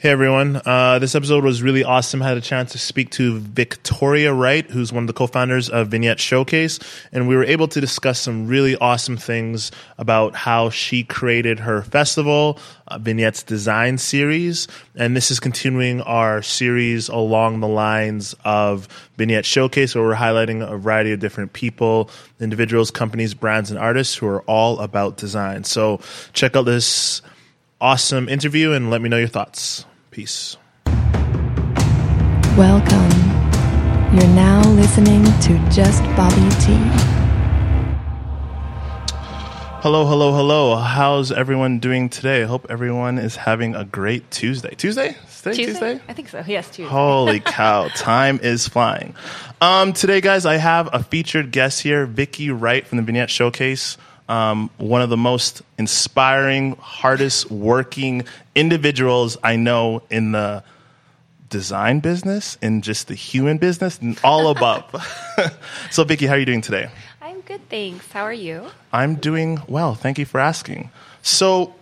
Hey everyone. Uh, this episode was really awesome. I had a chance to speak to Victoria Wright, who's one of the co founders of Vignette Showcase. And we were able to discuss some really awesome things about how she created her festival, uh, Vignette's design series. And this is continuing our series along the lines of Vignette Showcase, where we're highlighting a variety of different people, individuals, companies, brands, and artists who are all about design. So check out this awesome interview and let me know your thoughts. Peace. Welcome. You're now listening to Just Bobby T. Hello, hello, hello. How's everyone doing today? I hope everyone is having a great Tuesday. Tuesday? Tuesday? Tuesday? I think so. Yes, Tuesday. Holy cow, time is flying. Um, today, guys, I have a featured guest here, Vicky Wright from the Vignette Showcase. Um, one of the most inspiring, hardest working individuals I know in the design business, in just the human business, and all above. so, Vicky, how are you doing today? I'm good, thanks. How are you? I'm doing well. Thank you for asking. So,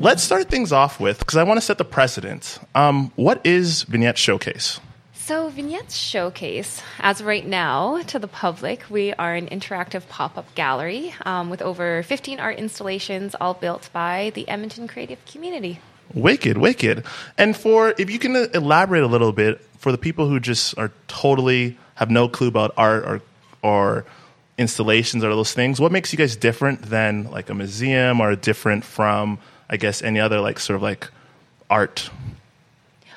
let's start things off with because I want to set the precedent. Um, what is Vignette Showcase? So, Vignettes Showcase, as right now to the public, we are an interactive pop up gallery um, with over 15 art installations, all built by the Edmonton creative community. Wicked, wicked. And for if you can elaborate a little bit for the people who just are totally have no clue about art or or installations or those things, what makes you guys different than like a museum or different from I guess any other like sort of like art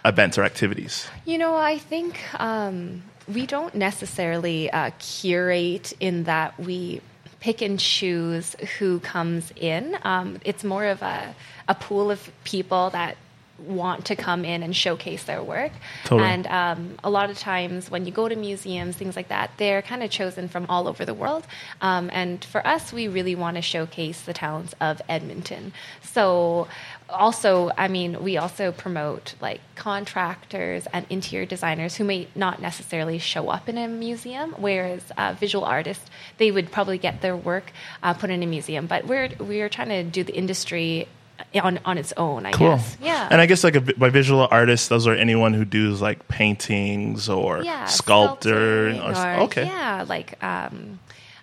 events or activities? You know, I think um, we don't necessarily uh, curate in that we pick and choose who comes in. Um, it's more of a, a pool of people that want to come in and showcase their work. Totally. And um, a lot of times when you go to museums, things like that, they're kind of chosen from all over the world. Um, and for us, we really want to showcase the talents of Edmonton. So also, I mean, we also promote like contractors and interior designers who may not necessarily show up in a museum, whereas uh, visual artists they would probably get their work uh, put in a museum. But we're we're trying to do the industry on on its own, I Cool. guess. Yeah. And I guess like a, by visual artists, those are anyone who does like paintings or yeah, sculptor. sculpting Or, okay. Yeah, like um,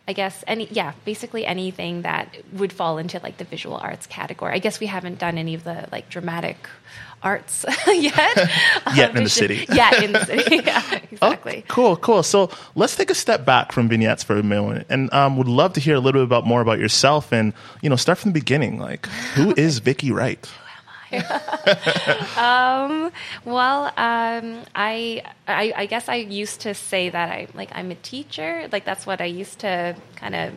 I guess any yeah, basically anything that would fall into like the visual arts category. I guess we haven't done any of the like dramatic arts yet. Yet Um, in the city. Yeah, in the city. Yeah, Oh, exactly. cool, cool. So let's take a step back from vignettes for a moment, and um, would love to hear a little bit about more about yourself, and you know, start from the beginning. Like, who is Vicky Wright? Um, well, um, I, I I guess I used to say that I like I'm a teacher. Like that's what I used to kind of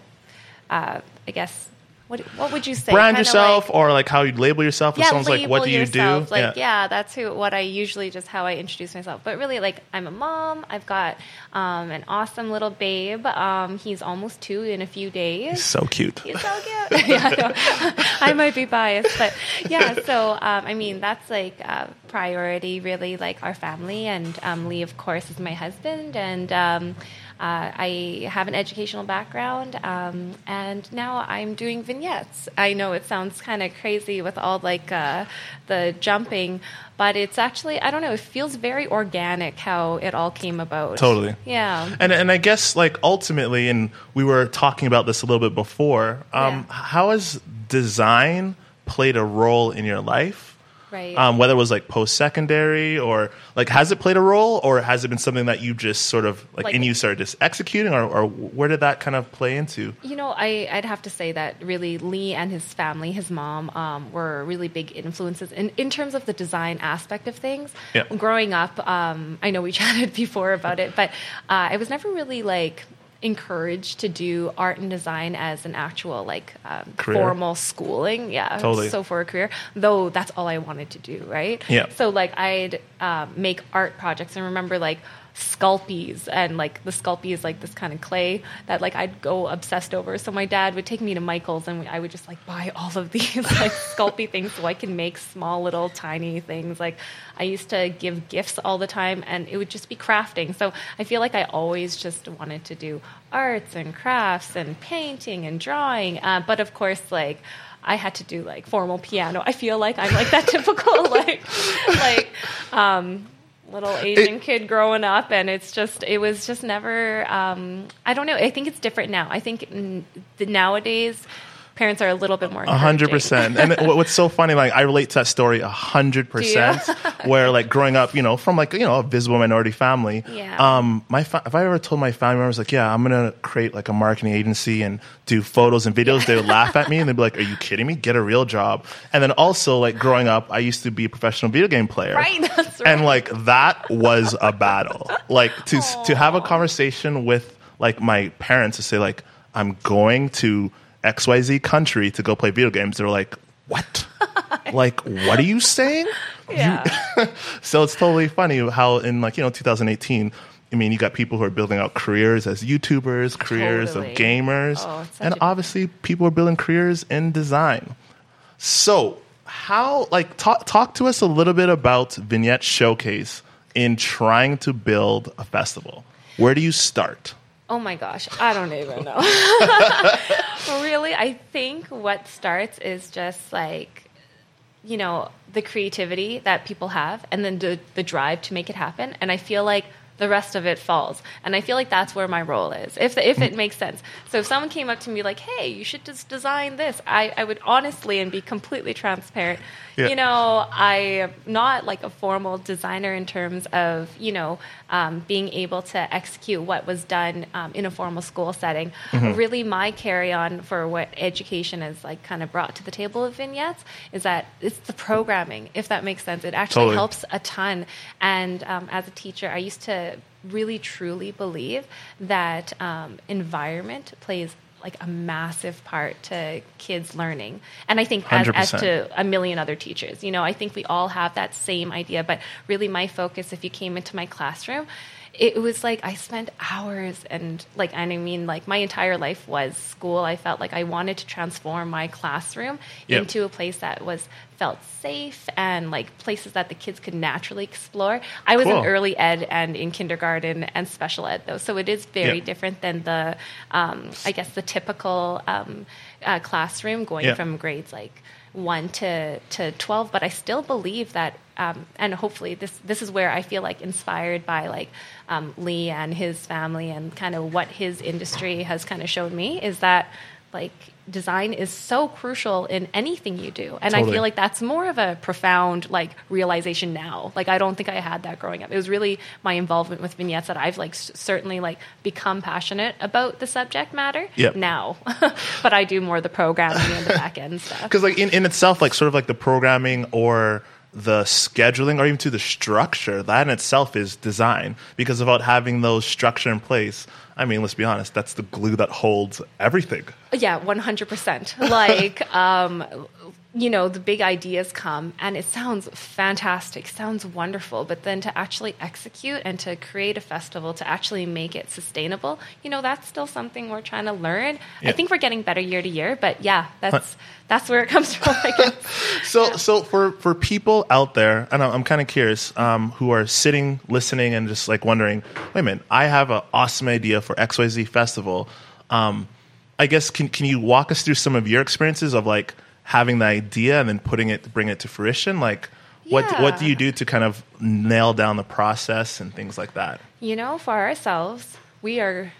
uh, I guess what what would you say? Brand Kinda yourself, like- or like how you'd label yourself. If yeah, someone's like, "What do you yourself. do?" Like, yeah. that's who what I usually just how I introduce myself. But really, like, I'm a mom. I've got um, an awesome little babe. Um, he's almost two in a few days. so cute. He's so cute. yeah, I. I might be biased, but yeah. So um, I mean, that's like a priority, really, like our family. And um, Lee, of course, is my husband, and um, uh, I have an educational background, um, and now I'm doing vignettes. I know it sounds kind of crazy with all like uh, the jumping, but it's actually I don't know. It feels very organic how it all came about. Totally. Yeah. And and I guess like ultimately, and we were talking about this a little bit before. Um, Yeah. How has design played a role in your life? Right. Um, whether it was like post secondary or like has it played a role or has it been something that you just sort of like, Like- and you started just executing or, or where did that kind of play into? You know, I, I'd have to say that really Lee and his family, his mom, um, were really big influences in, in terms of the design aspect of things. Yeah. Growing up, um, I know we chatted before about it, but uh, I was never really like encouraged to do art and design as an actual like um, formal schooling yeah Totally. so for a career though that's all i wanted to do right Yeah. so like i'd um, make art projects and remember like Sculpeys and like the sculpey is like this kind of clay that like I'd go obsessed over. So my dad would take me to Michael's and I would just like buy all of these like sculpey things so I can make small little tiny things. Like I used to give gifts all the time and it would just be crafting. So I feel like I always just wanted to do arts and crafts and painting and drawing. Uh, but of course, like I had to do like formal piano. I feel like I'm like that typical like like um, little Asian kid growing up, and it's just it was just never. Um, I don't know. I think it's different now. I think n- the nowadays parents are a little bit more. A hundred percent. And what's so funny, like I relate to that story a hundred percent. Where like growing up, you know, from like you know a visible minority family. Yeah. Um, my fa- if I ever told my family members like, yeah, I'm gonna create like a marketing agency and do photos and videos, they would laugh at me and they'd be like, are you kidding me? Get a real job. And then also like growing up, I used to be a professional video game player. Right, that's right. And like that was a battle. Like to to have a conversation with like my parents to say like I'm going to XYZ country to go play video games. They're like, "What? like what are you saying?" Yeah. So it's totally funny how in like, you know, 2018 I mean, you got people who are building out careers as YouTubers, careers Totally. of gamers, Oh, and a- obviously people are building careers in design. So, how like talk talk to us a little bit about Vignette Showcase in trying to build a festival. Where do you start? Oh my gosh, I don't even know. really, I think what starts is just like, you know, the creativity that people have and then the, the drive to make it happen. And I feel like the rest of it falls. And I feel like that's where my role is, if, if it makes sense. So if someone came up to me like, hey, you should just design this, I, I would honestly and be completely transparent. Yeah. You know, I am not like a formal designer in terms of, you know, um, being able to execute what was done um, in a formal school setting. Really, my carry on for what education has like kind of brought to the table of vignettes is that it's the programming, if that makes sense. It actually Totally. helps a ton. And um, as a teacher, I used to really truly believe that um, environment plays like a massive part to kids learning. And i think as, as to a million other teachers you know i think we all have that same idea but really my focus if you came into my classroom it was like i spent hours and like and i mean like my entire life was school i felt like i wanted to transform my classroom Yep. into a place that was felt safe and like places that the kids could naturally explore i was Cool. in early ed and in kindergarten and special ed though so it is very Yep. different than the um, i guess the typical um, uh, classroom going Yeah. from grades like 1 to, to 12 but i still believe that um, and hopefully this this is where i feel like inspired by like um, lee and his family and kind of what his industry has kind of shown me is that like design is so crucial in anything you do. And i feel like that's more of a profound like realization now. Like i don't think i had that growing up. It was really my involvement with vignettes that i've like s- certainly like become passionate about the subject matter Yep. now. But i do more the programming and the back end stuff. Because like in, in itself like sort of like the programming or the scheduling or even to the structure that in itself is design. Because without having those structure in place i mean let's be honest that's the glue that holds everything Yeah, one hundred percent. Like, um, you know, the big ideas come, and it sounds fantastic, sounds wonderful, but then to actually execute and to create a festival, to actually make it sustainable, you know, that's still something we're trying to learn. Yeah. I think we're getting better year to year, but yeah, that's that's where it comes from. I guess. so so for for people out there and i'm, I'm kind of curious um, who are sitting listening and just like wondering wait a minute i have an awesome idea for xyz festival um, i guess can, can you walk us through some of your experiences of like having the idea and then putting it bring it to fruition like what what do you do to kind of nail down the process and things like that you know, for ourselves, we are,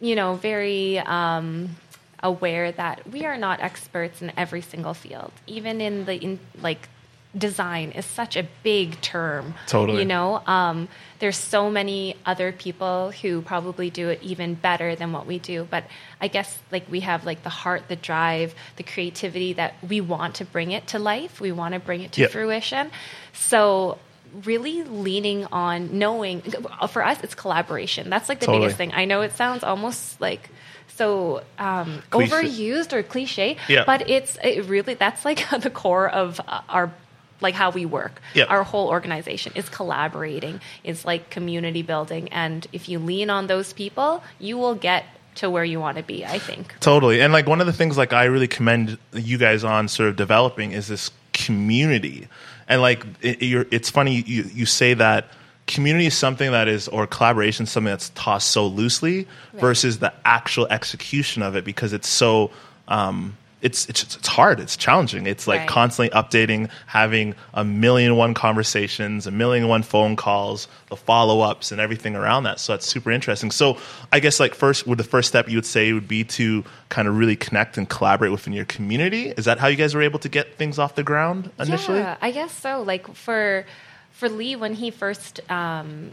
you know, very um, aware that we are not experts in every single field. Even in the in, like design is such a big term. Totally. You know, um, there's so many other people who probably do it even better than what we do. But I guess like we have like the heart, the drive, the creativity that we want to bring it to life. We want to bring it to Yep. fruition. So really leaning on knowing for us it's collaboration that's like the Totally. biggest thing i know it sounds almost like so um, overused or cliche Yeah. but it's it really that's like the core of our like how we work Yeah. our whole organization is collaborating is like community building and if you lean on those people you will get to where you want to be i think Totally. And like one of the things like I really commend you guys on sort of developing is this community. And like it, you're, it's funny you, you say that community is something that is or collaboration is something that's tossed so loosely versus the actual execution of it because it's so um, it's, it's it's hard. It's challenging. It's like Right. constantly updating, having a million one conversations, a million one phone calls, the follow ups, and everything around that. So that's super interesting. So I guess like first, would the first step you would say would be to kind of really connect and collaborate within your community? Is that how you guys were able to get things off the ground initially? Yeah, I guess so. Like for for Lee, when he first um,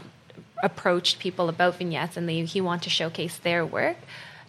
approached people about vignettes and they, he wanted to showcase their work,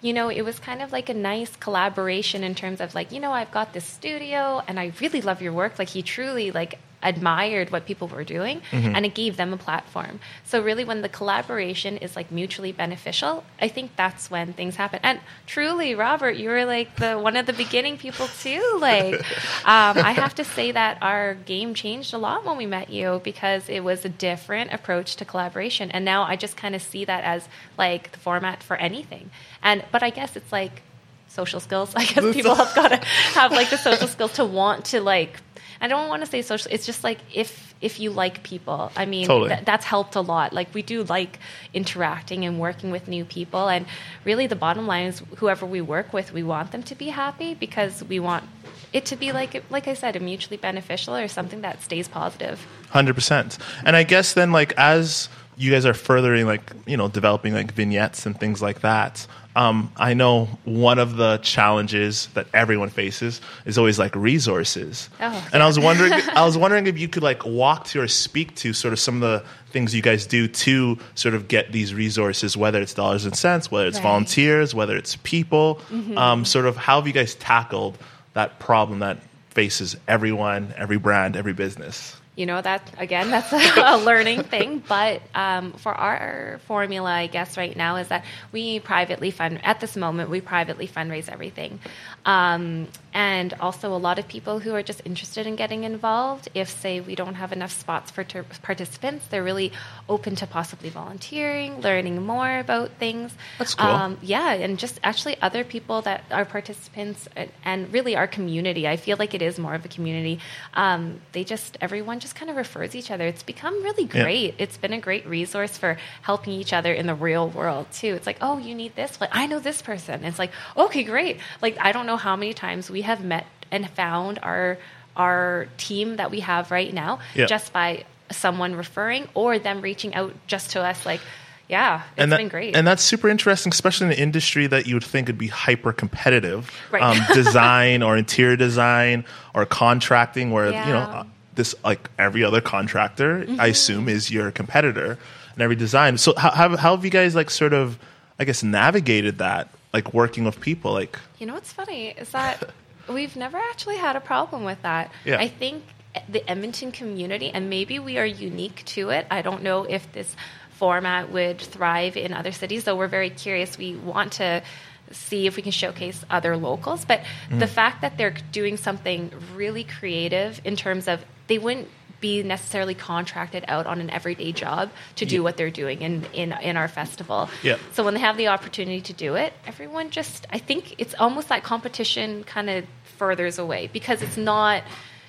you know, it was kind of like a nice collaboration in terms of like, you know, I've got this studio and I really love your work. Like he truly like admired what people were doing and it gave them a platform. So really when the collaboration is like mutually beneficial, I think that's when things happen. And truly, Robert, you were like the one of the beginning people too. Like um, I have to say that our game changed a lot when we met you because it was a different approach to collaboration. And now I just kind of see that as like the format for anything. And but I guess it's like social skills. I guess people have got to have like the social skills to want to like. I don't want to say social. It's just like if if you like people. I mean, Totally. th- that's helped a lot. Like we do like interacting and working with new people, and really the bottom line is whoever we work with, we want them to be happy because we want it to be like like I said, a mutually beneficial or something that stays positive. Hundred percent. And I guess then, like as you guys are furthering, like you know, developing like vignettes and things like that. Um, I know one of the challenges that everyone faces is always like resources. Oh, and I was wondering, I was wondering if you could like walk to or speak to sort of some of the things you guys do to sort of get these resources, whether it's dollars and cents, whether it's Right. Mm-hmm. volunteers, whether it's people. Um, sort of how have you guys tackled that problem that faces everyone, every brand, every business? You know that again that's a, learning thing. But um, for our formula i guess right now is that we privately fund at this moment we privately fundraise everything um, and also a lot of people who are just interested in getting involved if say we don't have enough spots for ter- participants they're really open to possibly volunteering learning more about things. That's cool. um, yeah and just actually other people that are participants and, and really our community. I feel like it is more of a community. Um, they just everyone just kind of refers each other. It's become really Yeah. great. It's been a great resource for helping each other in the real world too. It's like oh you need this? Like i know this person. It's like okay great. Like i don't know how many times we have met and found our our team that we have right now Yeah. just by someone referring or them reaching out just to us like yeah it's and that, been great And that's super interesting, especially in an industry that you would think would be hyper competitive. Right. Um, design or interior design or contracting, where you know Yeah. Mm-hmm. uh, this like every other contractor, I assume, is your competitor and every design. So how, how how have you guys like sort of I guess navigated that like working with people like You know what's funny is that we've never actually had a problem with that. Yeah. I think the Edmonton community, and maybe we are unique to it. I don't know if this format would thrive in other cities, though we're very curious. We want to see if we can showcase other locals. But mm. the fact that they're doing something really creative in terms of they wouldn't be necessarily contracted out on an everyday job to do Yeah. what they're doing in, in in our festival. Yeah. So when they have the opportunity to do it, everyone just I think it's almost that competition kind of furthers away because it's not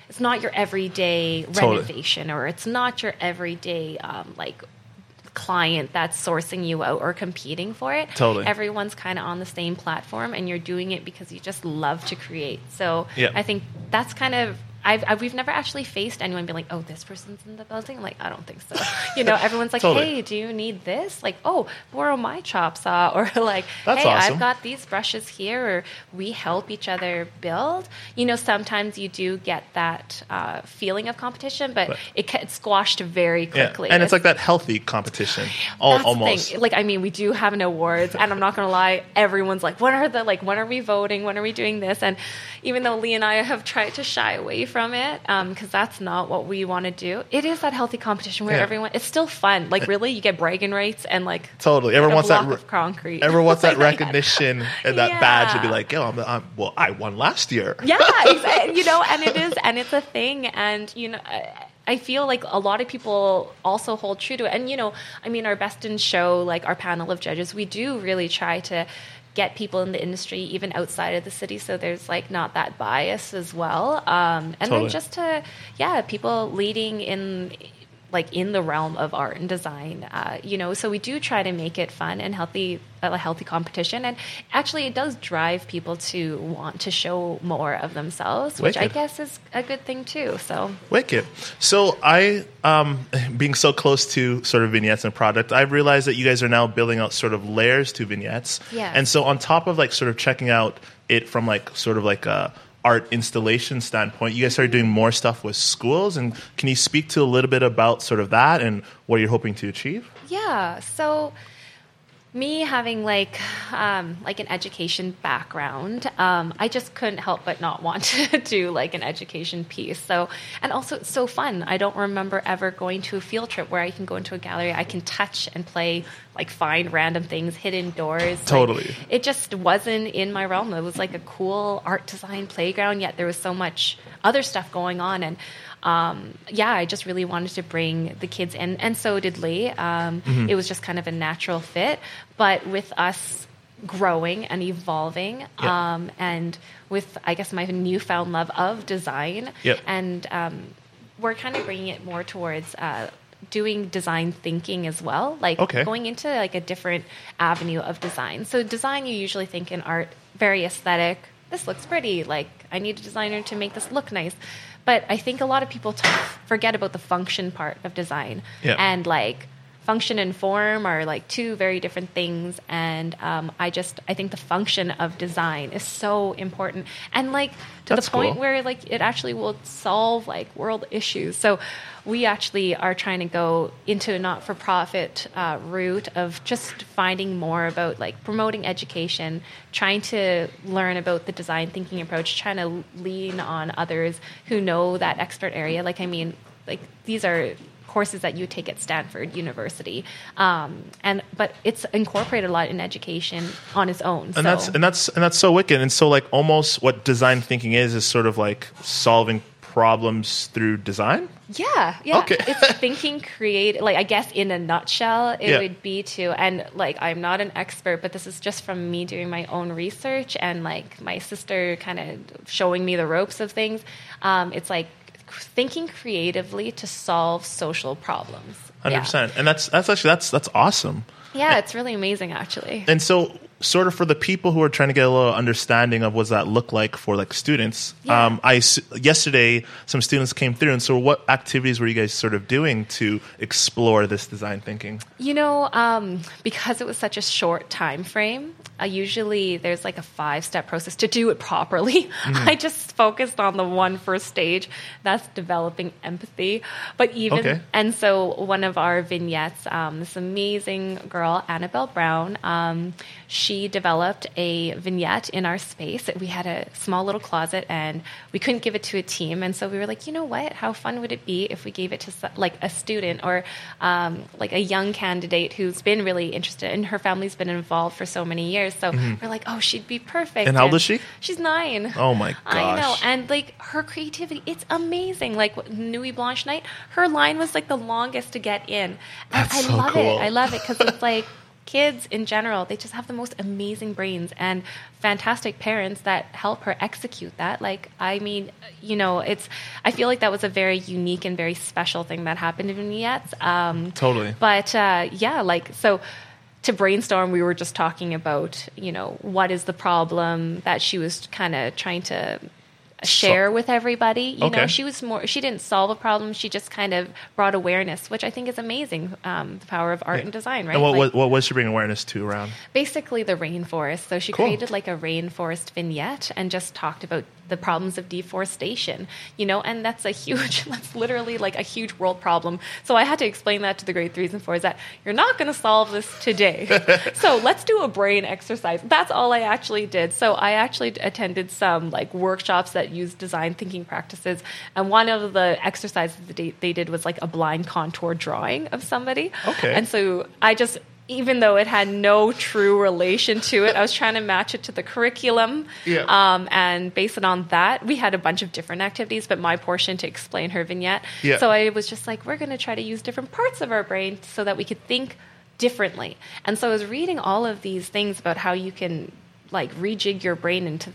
it's not your everyday Totally. renovation or it's not your everyday um, like client that's sourcing you out or competing for it. Totally. Everyone's kind of on the same platform and you're doing it because you just love to create. So. I think that's kind of I've, I've we've never actually faced anyone being like, oh, this person's in the building. Like, I don't think so. You know, everyone's like, Totally. hey, do you need this? Like, oh, borrow my chop saw, or like, That's hey, awesome. I've got these brushes here, or we help each other build. You know, sometimes you do get that uh, feeling of competition, but But- it gets squashed very yeah. quickly. and it's like that healthy competition al- That's almost. Like, I mean, we do have an awards, and I'm not gonna lie, everyone's like, when are the like, when are we voting? When are we doing this? And even though Lee and I have tried to shy away from it, um, because that's not what we want to do, it is that healthy competition where Yeah. everyone. It's still fun. Like, really, you get bragging rights and like Totally. Everyone wants that. re- of concrete. Everyone wants that recognition and that badge to be like, yo, I'm, I'm, well, I won last year. yeah, you know, and it is, and it's a thing, and you know. I, I feel like a lot of people also hold true to it, and you know, I mean, our best in show, like our panel of judges, we do really try to get people in the industry even outside of the city, so there's like not that bias as well, um, and Totally. then just to yeah, people leading in like in the realm of art and design. Uh, you know, so we do try to make it fun and healthy, a healthy competition. And actually, it does drive people to want to show more of themselves, which I guess is a good thing too. So Wicked. So I, um, being so close to sort of vignettes and product, I've realized that you guys are now building out sort of layers to vignettes. Yes. And so on top of like sort of checking out it from like sort of like a art installation standpoint, you guys started doing more stuff with schools. And can you speak to a little bit about sort of that and what you're hoping to achieve? Yeah. So me having like um, like an education background, um, I just couldn't help but not want to do like an education piece. So and also it's so fun. I don't remember ever going to a field trip where I can go into a gallery, I can touch and play, like find random things, hidden doors. Like, Totally. it just wasn't in my realm. It was like a cool art design playground, yet there was so much other stuff going on. And um, yeah, I just really wanted to bring the kids in, and so did Lee. Um, It was just kind of a natural fit. But with us growing and evolving, Yeah. um, and with, I guess, my newfound love of design, Yep. and um, we're kind of bringing it more towards. Uh, doing design thinking as well like Okay. going into like a different avenue of design so design you usually think in art very aesthetic this looks pretty like i need a designer to make this look nice but i think a lot of people t- forget about the function part of design Yeah. and like function and form are like two very different things and um, i just i think the function of design is so important. And like to That's the point cool. where like it actually will solve like world issues. So we actually are trying to go into a not-for-profit uh, route of just finding more about like promoting education trying to learn about the design thinking approach trying to lean on others who know that expert area. Like i mean like these are courses that you take at Stanford University, um, and but it's incorporated a lot in education on its own. and so. that's and that's and that's so wicked and so like almost what design thinking is is sort of like solving problems through design Yeah, yeah. Okay. it's thinking create like I guess in a nutshell it Yeah. would be to and like I'm not an expert but this is just from me doing my own research and like my sister kind of showing me the ropes of things. Um, it's like thinking creatively to solve social problems. Hundred Yeah. percent, and that's that's actually that's that's awesome. Yeah, it's really amazing actually. And so, sort of for the people who are trying to get a little understanding of what does that look like for like students, Yeah. um, I yesterday some students came through, and so what activities were you guys sort of doing to explore this design thinking? You know, um, because it was such a short time frame, uh, usually there's like a five step process to do it properly. Mm-hmm. I just focused on the one first stage that's developing empathy. But even, Okay. and so one of our vignettes, um, this amazing girl, Annabelle Brown, um, she developed a vignette in our space. We had a small little closet and we couldn't give it to a team. And so we were like, you know what? How fun would it be if we gave it to like a student or um, like a young candidate who's been really interested and her family's been involved for so many years. So we're like, oh, she'd be perfect. Mm-hmm. And how old is she? She's nine. Oh my I know. gosh. And like her creativity, it's amazing. Like Nuit Blanche Night, her line was like the longest to get in. And That's I so love cool. it. I love it because it's like kids in general, they just have the most amazing brains and fantastic parents that help her execute that. Like, I mean, you know, it's, I feel like that was a very unique and very special thing that happened in vignettes. Um, Totally. but uh, yeah, like so to brainstorm, we were just talking about you know what is the problem that she was kind of trying to share with everybody. You Okay. know, she was more. She didn't solve a problem. She just kind of brought awareness, which I think is amazing. Um, the power of art and design, right? And what, Like, what, what was she bringing awareness to around? basically the rainforest. So she Cool. created like a rainforest vignette and just talked about the problems of deforestation, you know, and that's a huge, that's literally like a huge world problem. So I had to explain that to the grade threes and fours that you're not going to solve this today. so let's do a brain exercise. That's all I actually did. So I actually attended some like workshops that used design thinking practices. And one of the exercises that they, they did was like a blind contour drawing of somebody. Okay. And so I just, even though it had no true relation to it, I was trying to match it to the curriculum. Yeah. Um, and based it on that, we had a bunch of different activities, but my portion to explain her vignette. Yeah. So I was just like, we're going to try to use different parts of our brain so that we could think differently. And so I was reading all of these things about how you can like rejig your brain into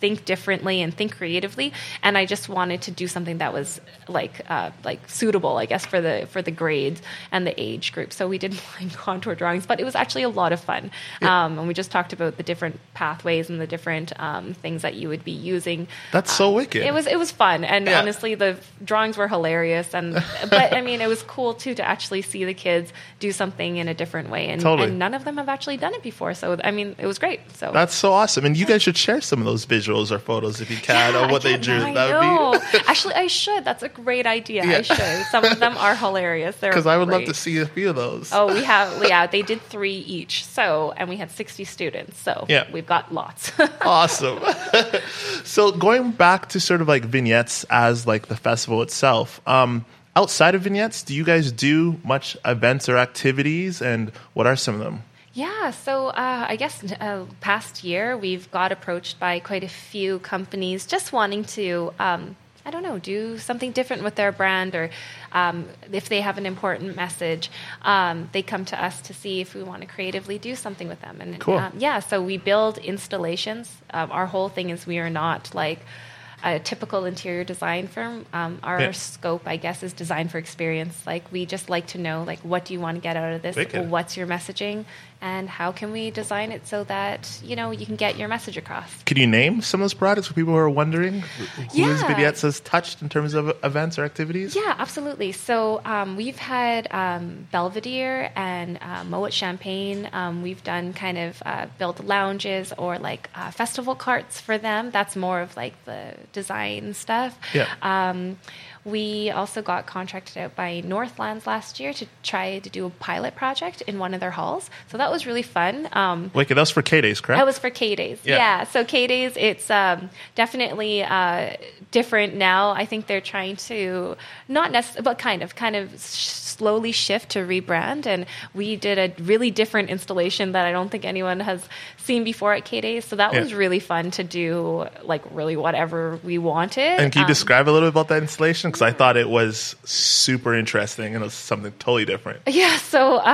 think differently and think creatively. And I just wanted to do something that was like uh, like suitable, I guess, for the for the grades and the age group. So we did line contour drawings, but it was actually a lot of fun. Um, and we just talked about the different pathways and the different um, things that you would be using. That's so Um, wicked. It was it was fun, and Yeah. honestly, the drawings were hilarious. And but I mean, it was cool too to actually see the kids do something in a different way. And, Totally. and none of them have actually done it before. So I mean, it was great. So That's so awesome. And you guys should share some of those visuals or photos if you can Yeah, of what they drew. That would be Actually, I should. That's a great idea. Yeah. I should. Some of them are hilarious. They're because I would love to see a few of those. Oh, we have yeah. They did three each. So and we had sixty students. So Yeah. we've got lots. awesome. so going back to sort of like vignettes as like the festival itself. Um, outside of vignettes, do you guys do much events or activities, and what are some of them? Yeah, so uh, I guess uh, past year we've got approached by quite a few companies just wanting to, um, I don't know, do something different with their brand, or um, if they have an important message, um, they come to us to see if we want to creatively do something with them. And Cool. um, yeah, so we build installations. Um, our whole thing is we are not like a typical interior design firm. Um, our Yeah. scope, I guess, is design for experience. Like we just like to know, like, what do you want to get out of this? What's your messaging, and how can we design it so that you know you can get your message across? Could you name some of those products for people who are wondering whose Yeah. vignettes has touched in terms of events or activities? Yeah, absolutely. So um, we've had um, Belvedere and uh, Moet Champagne. Um, we've done kind of uh, built lounges or like uh, festival carts for them. That's more of like the design stuff. Yeah. We also got contracted out by Northlands last year to try to do a pilot project in one of their halls. So that was really fun. Um, Wicked. That was for K Days, correct? that was for K Days. Yeah. Yeah. So K Days, it's um, definitely uh, different now. I think they're trying to not necessarily, but kind of, kind of slowly shift to rebrand. And we did a really different installation that I don't think anyone has seen before at K Days. So that Yeah. was really fun to do, like really whatever we wanted. and can you Um, describe a little bit about that installation? Because I thought it was super interesting and it was something totally different. Yeah, so uh,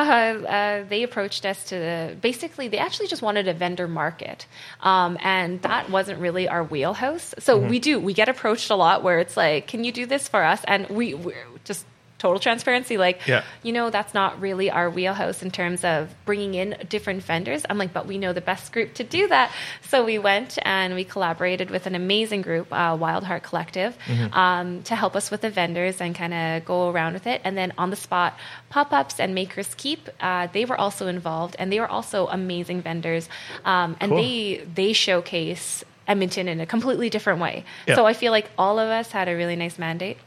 uh, they approached us to basically, they actually just wanted a vendor market. Um, and that wasn't really our wheelhouse. So Mm-hmm. we do, we get approached a lot where it's like, can you do this for us? And we, we're just total transparency, like, Yeah. you know, that's not really our wheelhouse in terms of bringing in different vendors. I'm like, but we know the best group to do that. So we went and we collaborated with an amazing group, uh, Wild Heart Collective, um, to help us with the vendors and kind of go around with it. And then on the spot, pop ups and Makers Keep, uh, they were also involved and they were also amazing vendors. Um, and Cool. they they showcase Edmonton in a completely different way. Yeah. So I feel like all of us had a really nice mandate.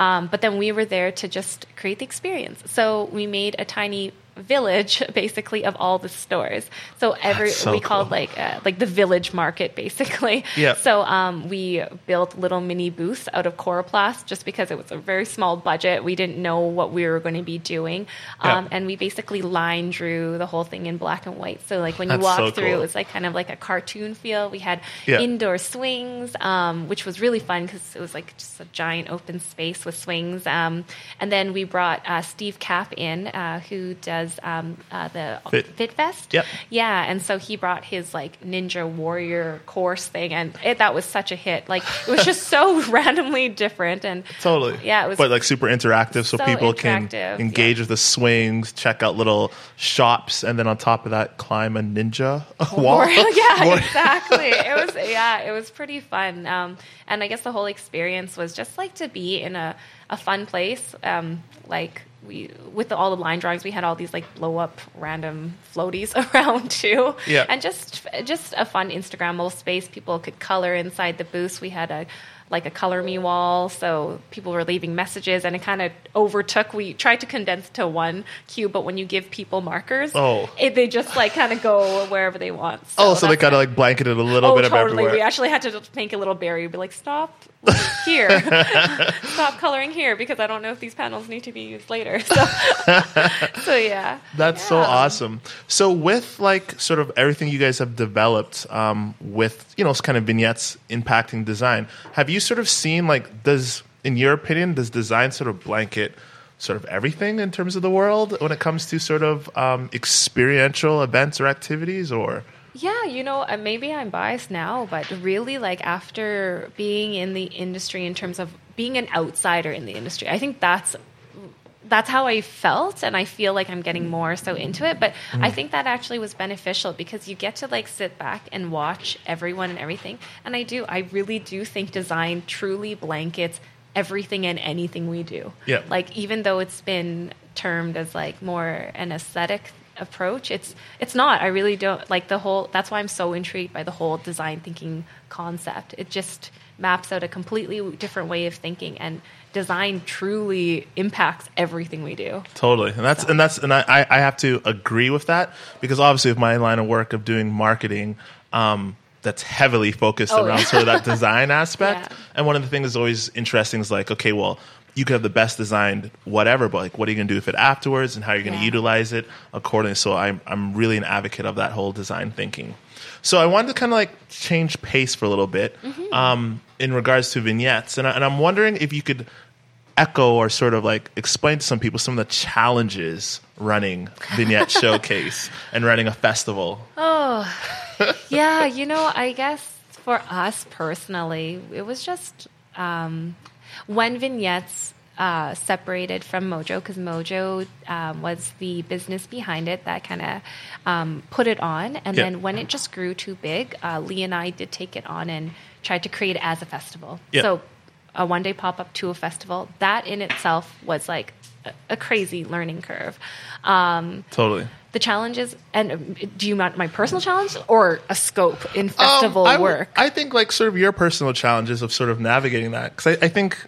Um, but then we were there to just create the experience. So we made a tiny village basically of all the stores. So every so we called like uh, like the village market basically. Yeah. So um, we built little mini booths out of Coroplast just because it was a very small budget. We didn't know what we were going to be doing, Yeah. um, and we basically line drew the whole thing in black and white. So like when you That's walk so through, cool. it was like kind of like a cartoon feel. We had Yeah. indoor swings, um, which was really fun because it was like just a giant open space with swings. Um, and then we brought uh, Steve Cap in, uh, who does um, uh, the Fit. Fit Fest. Yep. Yeah, and so he brought his like Ninja Warrior course thing, and it, that was such a hit. Like it was just so randomly different, and Totally. Yeah, it was But like super interactive so, so people can engage yeah. with the swings, check out little shops, and then on top of that, climb a ninja wall. War- yeah, War- exactly. It was yeah, it was pretty fun. Um, and I guess the whole experience was just like to be in a, a fun place. Um, like we with all the line drawings, we had all these like blow up random floaties around too. Yeah. And just just a fun Instagrammable space. People could color inside the booths. We had a like a color me wall so people were leaving messages and it kind of overtook we tried to condense to one cube but when you give people markers Oh. it, they just like kind of go wherever they want oh, so they kind of like blanketed a little oh bit of totally everywhere. we actually had to make a little barrier be like stop here stop coloring here because i don't know if these panels need to be used later so, so yeah That's so awesome. So with like sort of everything you guys have developed um, with you know kind of vignettes impacting design, have you sort of seen like does in your opinion does design sort of blanket sort of everything in terms of the world when it comes to sort of um, experiential events or activities or? Yeah, you know, uh, maybe I'm biased now, but really, like after being in the industry, in terms of being an outsider in the industry, I think that's that's how I felt, and I feel like I'm getting mm. more so into it. But I mm. think that actually was beneficial because you get to like sit back and watch everyone and everything. And I do, I really do think design truly blankets everything and anything we do. Yeah. Like even though it's been termed as like more an aesthetic approach, it's it's not. I really don't like the whole. That's why I'm so intrigued by the whole design thinking concept. It just maps out a completely different way of thinking and design truly impacts everything we do. Totally, and that's and that's and I I I have to agree with that because obviously with my line of work of doing marketing, um, that's heavily focused Oh, around yeah. sort of that design aspect. Yeah. And one of the things that's always interesting is like, okay, well, you could have the best designed whatever, but like, what are you going to do with it afterwards, and how are you going to Yeah. utilize it accordingly? So I'm I'm really an advocate of that whole design thinking. So I wanted to kind of like change pace for a little bit Mm-hmm. um, in regards to vignettes, and, I, and I'm wondering if you could echo or sort of like explain to some people some of the challenges running vignette showcase and running a festival. Oh yeah, you know, I guess for us personally, it was just um, when vignettes uh, separated from Mojo, because Mojo um, was the business behind it that kind of um, put it on. And Yeah. then when it just grew too big, uh, Lee and I did take it on and tried to create it as a festival. Yeah. So a one day pop up to a festival, that in itself was like a, a crazy learning curve. Um, Totally. the challenges and um, do you want my personal challenge or a scope in festival Um, I w- work I think like sort of your personal challenges of sort of navigating that because I, I think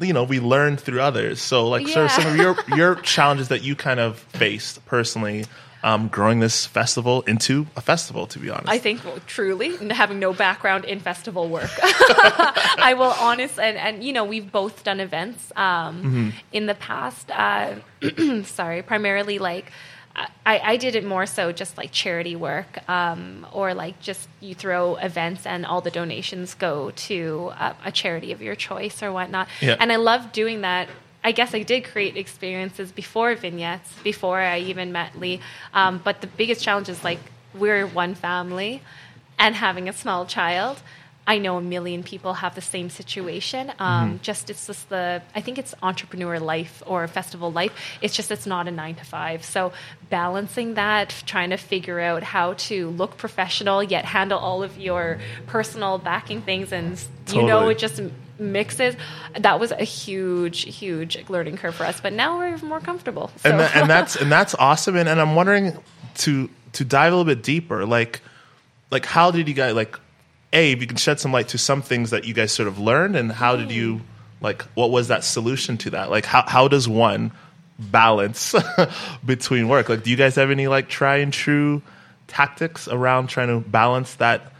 you know we learn through others. So like sort of some of your your challenges that you kind of faced personally. Um, growing this festival into a festival, to be honest. I think well, truly having no background in festival work, I will honest and, and you know we've both done events um, in the past. Uh, sorry, primarily like I, I did it more so just like charity work um, or like just you throw events and all the donations go to uh, a charity of your choice or whatnot. Yeah. And I love doing that. I guess I did create experiences before vignettes, before I even met Lee. Um, but the biggest challenge is like we're one family and having a small child. I know a million people have the same situation. Um, Just it's just the I think it's entrepreneur life or festival life. It's just it's not a nine to five. So balancing that, trying to figure out how to look professional yet handle all of your personal backing things, and you know it just mixes. That was a huge, huge learning curve for us. But now we're more comfortable. So. and, that, and that's and that's awesome. And, and I'm wondering to to dive a little bit deeper, like like how did you guys like a if you can shed some light to some things that you guys sort of learned, and how did you like what was that solution to that? Like how how does one balance between work? Like, do you guys have any like try and true tactics around trying to balance that?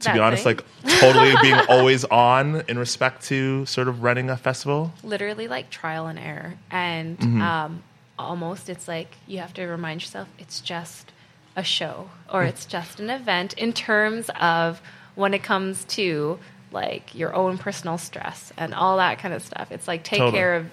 To be honest, thing? like totally being always on in respect to sort of running a festival. literally like trial and error and Mm-hmm. um, almost it's like you have to remind yourself it's just a show or Mm. it's just an event in terms of when it comes to like your own personal stress and all that kind of stuff it's like take Totally. care of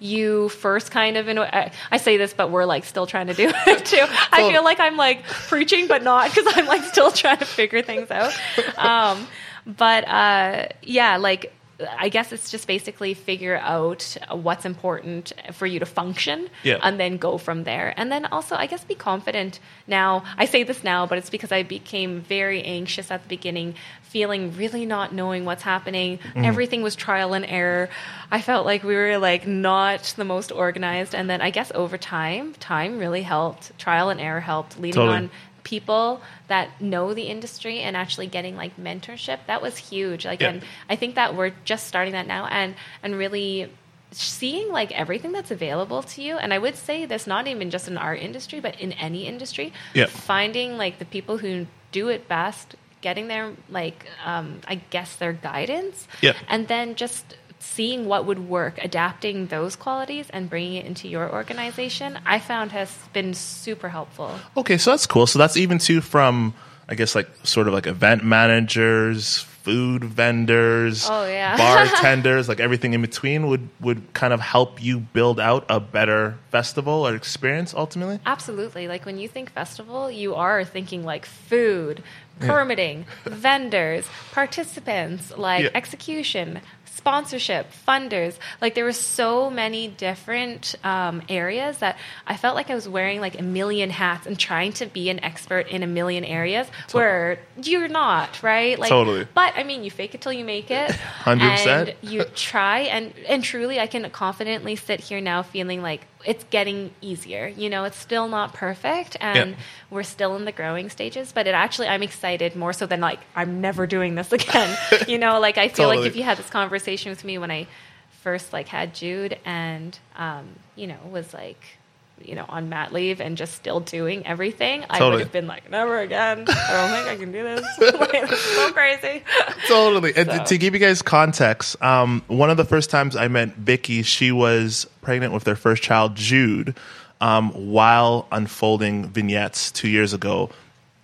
you first kind of in a, I, I say this but we're like still trying to do it too i feel like i'm like preaching but not because i'm like still trying to figure things out um, but uh, yeah like I guess it's just basically figure out what's important for you to function Yeah. and then go from there. And then also, I guess, be confident now. I say this now, but it's because I became very anxious at the beginning, feeling really not knowing what's happening. Mm. Everything was trial and error. I felt like we were like not the most organized. And then I guess over time, time really helped. Trial and error helped. Leaning Totally. on people that know the industry and actually getting like mentorship that was huge like Yeah. and i think that we're just starting that now and and really seeing like everything that's available to you and i would say this not even just in our industry but in any industry Yeah. finding like the people who do it best getting their like um, i guess their guidance Yeah. and then just seeing what would work adapting those qualities and bringing it into your organization i found has been super helpful Okay, so that's cool. So that's even too from I guess like sort of like event managers, food vendors, Oh, yeah. bartenders, like everything in between would would kind of help you build out a better festival or experience ultimately? Absolutely. Like when you think festival, you are thinking like food, permitting, vendors, participants, like Yeah. execution, sponsorship, funders. Like there were so many different um, areas that I felt like I was wearing like a million hats and trying to be an expert in a million areas where you're not, right? Like, Totally. But I mean, you fake it till you make it. 100%. And you try and and truly I can confidently sit here now feeling like it's getting easier. You know, it's still not perfect and Yeah. we're still in the growing stages, but it actually I'm excited more so than like I'm never doing this again. you know, like I feel Totally. like if you had this conversation with me when I first like had Jude and um, you know, was like you know, on mat leave and just still doing everything, I would have been like, never again. I don't think I can do this. like, this is so crazy. totally. And So- to give you guys context, um, one of the first times I met Vicky, she was pregnant with their first child, Jude, um, while unfolding vignettes two years ago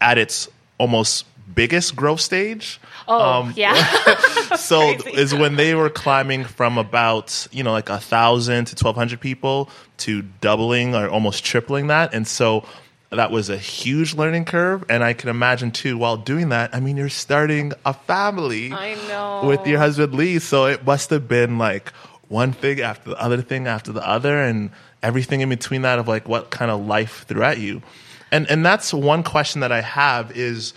at its almost biggest growth stage. Oh, Um, yeah. so is when they were climbing from about you know like a thousand to twelve hundred people to doubling or almost tripling that, and so that was a huge learning curve. And I can imagine too, while doing that, I mean, you're starting a family I know. with your husband Lee, so it must have been like one thing after the other thing after the other, and everything in between that of like what kind of life threw at you. And and that's one question that I have is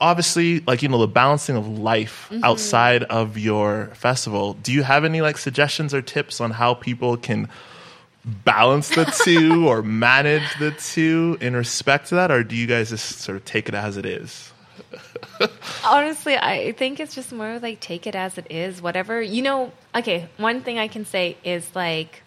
obviously like you know the balancing of life Mm-hmm. outside of your festival do you have any like suggestions or tips on how people can balance the two or manage the two in respect to that or do you guys just sort of take it as it is Honestly, I think it's just more like take it as it is. Whatever, you know, okay, one thing I can say is like,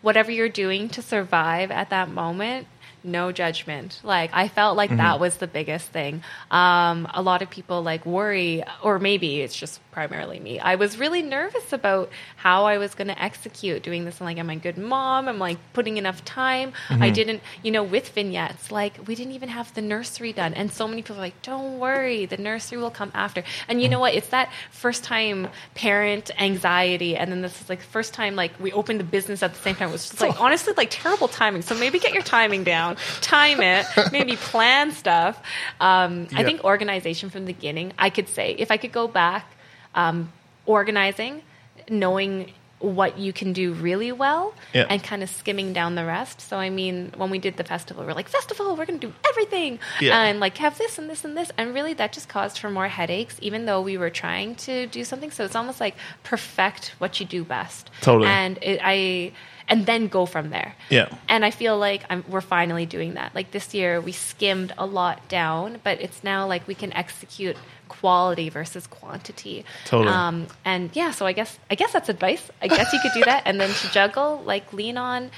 whatever you're doing to survive at that moment, no judgment. Like, I felt like that mm-hmm. was the biggest thing. Um, a lot of people like worry, or maybe it's just primarily me. I was really nervous about how I was going to execute doing this. I'm like, am I a good mom? I'm like putting enough time. I mm-hmm. didn't, you know, with vignettes, like we didn't even have the nursery done. And so many people are like, don't worry, the nursery will come after. And you mm-hmm. know what? It's that first time parent anxiety. And then this is like first time, like we opened the business at the same time. It was just like, honestly, like terrible timing. So maybe get your timing down, time it, maybe plan stuff. Um, I think organization from the beginning, I could say, if I could go back, um, organizing, knowing what you can do really well, Yeah. and kind of skimming down the rest. So, I mean, when we did the festival, we're like, festival, we're going to do everything, Yeah. and like have this and this and this, and really that just caused for more headaches, even though we were trying to do something. So it's almost like perfect what you do best, Totally. and it, I. And then go from there. Yeah. And I feel like I'm, we're finally doing that. Like this year, we skimmed a lot down, but it's now like we can execute quality versus quantity. Totally. Um, and yeah, so I guess I guess that's advice. I guess you could do that, and then to juggle, like lean on.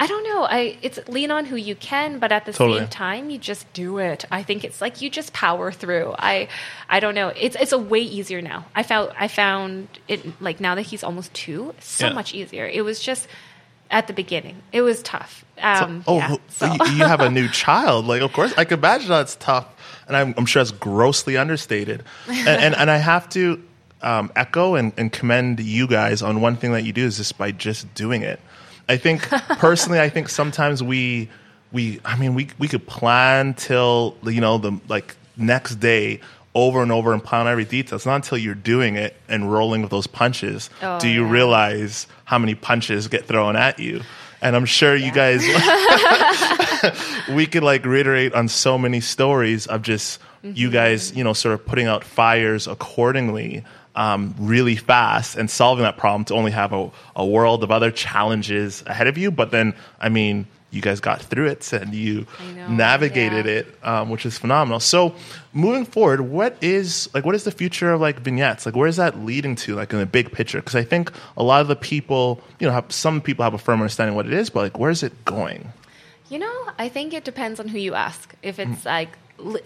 I don't know. I it's lean on who you can, but at the Totally. same time, you just do it. I think it's like you just power through. I I don't know. It's it's a way easier now. I found I found it like now that he's almost two, so Yeah. much easier. It was just at the beginning. It was tough. Um, oh, yeah, so. you, you have a new child. Like, of course, I can imagine that's tough, and I'm, I'm sure that's grossly understated. And and, and I have to um, echo and, and commend you guys on one thing that you do is just by just doing it. I think personally, I think sometimes we we I mean we we could plan till you know the like next day over and over and plan every detail. It's not until you're doing it and rolling with those punches Oh, do you yeah. realize how many punches get thrown at you. And I'm sure you guys we could like reiterate on so many stories of just you Mm-hmm. guys, you know, sort of putting out fires accordingly, um, really fast and solving that problem to only have a, a world of other challenges ahead of you. But then, I mean, you guys got through it and you know, navigated yeah. it, um, which is phenomenal. So, moving forward, what is like what is the future of like vignettes? Like, where is that leading to, like in the big picture? Because I think a lot of the people, you know, have, some people have a firm understanding what it is, but like, where is it going? You know, I think it depends on who you ask. If Mm. it's like,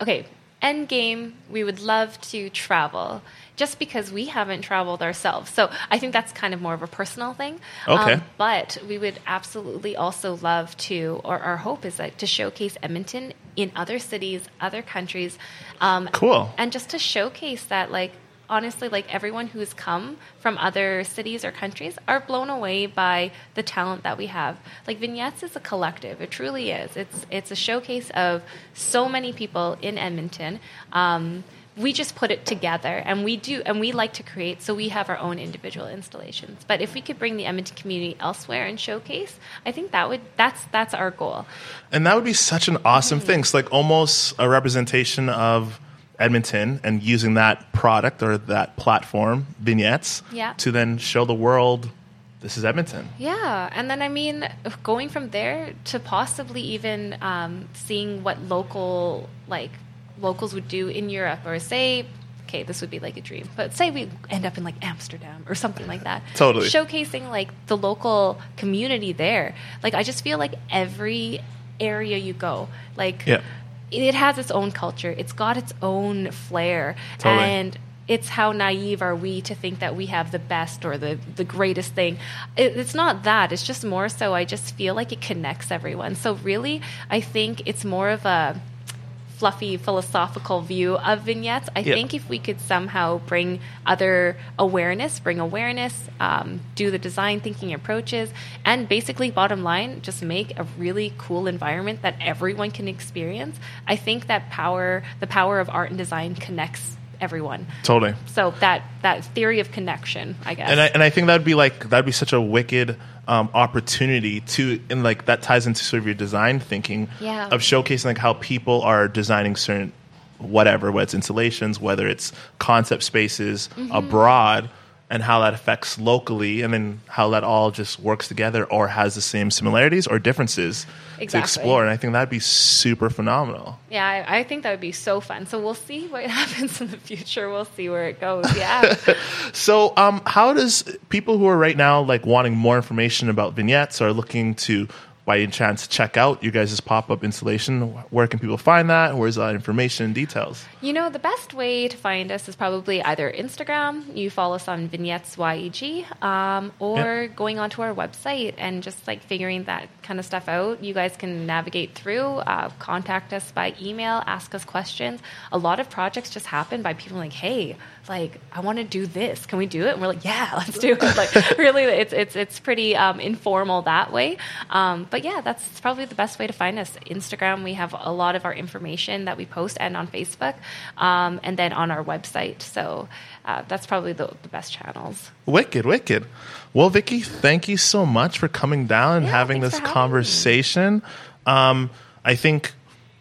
okay, end game, we would love to travel just because we haven't traveled ourselves. So I think that's kind of more of a personal thing. Um, Okay. but we would absolutely also love to, or our hope is like to showcase Edmonton in other cities, other countries. Um, Cool. And just to showcase that, like, honestly, like everyone who's come from other cities or countries are blown away by the talent that we have. Like vignettes is a collective; it truly is. It's it's a showcase of so many people in Edmonton. Um, we just put it together and we do and we like to create so we have our own individual installations but if we could bring the edmonton community elsewhere and showcase i think that would that's that's our goal And that would be such an awesome thing. It's like almost a representation of Edmonton and using that product or that platform, vignettes, Yeah. to then show the world this is Edmonton. Yeah, and then I mean, going from there to possibly even um, seeing what local like locals would do in Europe, or say, okay, this would be like a dream, but say we end up in like Amsterdam or something like that. Totally. showcasing like the local community there. Like I just feel like every area you go, like Yeah. it has its own culture. It's got its own flair, Totally. and it's how naive are we to think that we have the best or the, the greatest thing. It, it's not that. It's just more so I just feel like it connects everyone. So really, I think it's more of a fluffy philosophical view of vignettes. I Yeah. think if we could somehow bring other awareness, bring awareness, um, do the design thinking approaches, and basically, bottom line, just make a really cool environment that everyone can experience. I think that power, the power of art and design, connects everyone. Totally. So that that theory of connection, I guess. And I, and I think that'd be like that'd be such a wicked um, opportunity to and like that ties into sort of your design thinking Yeah. of showcasing like how people are designing certain whatever whether it's installations whether it's concept spaces Mm-hmm. abroad and how that affects locally and then how that all just works together or has the same similarities or differences to explore and i think that'd be super phenomenal yeah, I, I think that would be so fun. So we'll see what happens in the future. We'll see where it goes. Yeah. So, um, how does people who are right now like wanting more information about vignettes or looking to, by any chance, check out you guys' pop up installation? Where can people find that? Where's that information and details? You know, the best way to find us is probably either Instagram, you follow us on Vignettes YEG, um, or Yeah. going onto our website and just like figuring that kind of stuff out. You guys can navigate through, uh, contact us by email, ask us questions. A lot of projects just happen by people like, hey, like I want to do this. Can we do it? And we're like, yeah, let's do it. Like really, it's it's it's pretty um, informal that way. Um, but yeah, that's probably the best way to find us. Instagram, we have a lot of our information that we post, and on Facebook, um, and then on our website. So uh, that's probably the, the best channels. Wicked, wicked. Well, Vicky, thank you so much for coming down and Yeah, having this having conversation. Um, I think,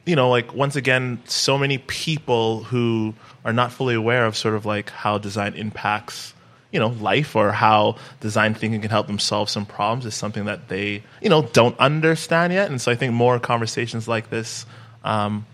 you know, like once again, so many people who are not fully aware of sort of like how design impacts, you know, life or how design thinking can help them solve some problems is something that they, you know, don't understand yet. And so I think more conversations like this um,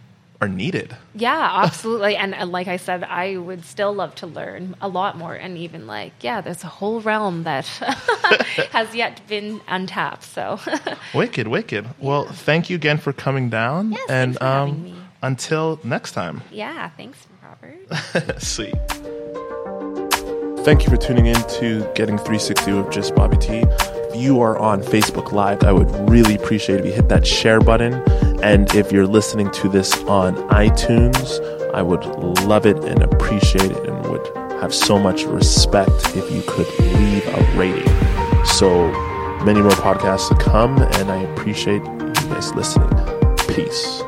are needed. Yeah, absolutely. and uh, like I said, I would still love to learn a lot more. And even like, yeah, there's a whole realm that has yet been untapped. So Wicked, wicked. Well, thank you again for coming down. Yes, and for um, me. until next time. yeah, thanks, Robert. Sweet. Thank you for tuning in to Getting 360 with Just Bobby T. If you are on Facebook Live, I would really appreciate if you hit that share button. And if you're listening to this on iTunes, I would love it and appreciate it and would have so much respect if you could leave a rating. So many more podcasts to come, and I appreciate you guys listening. Peace.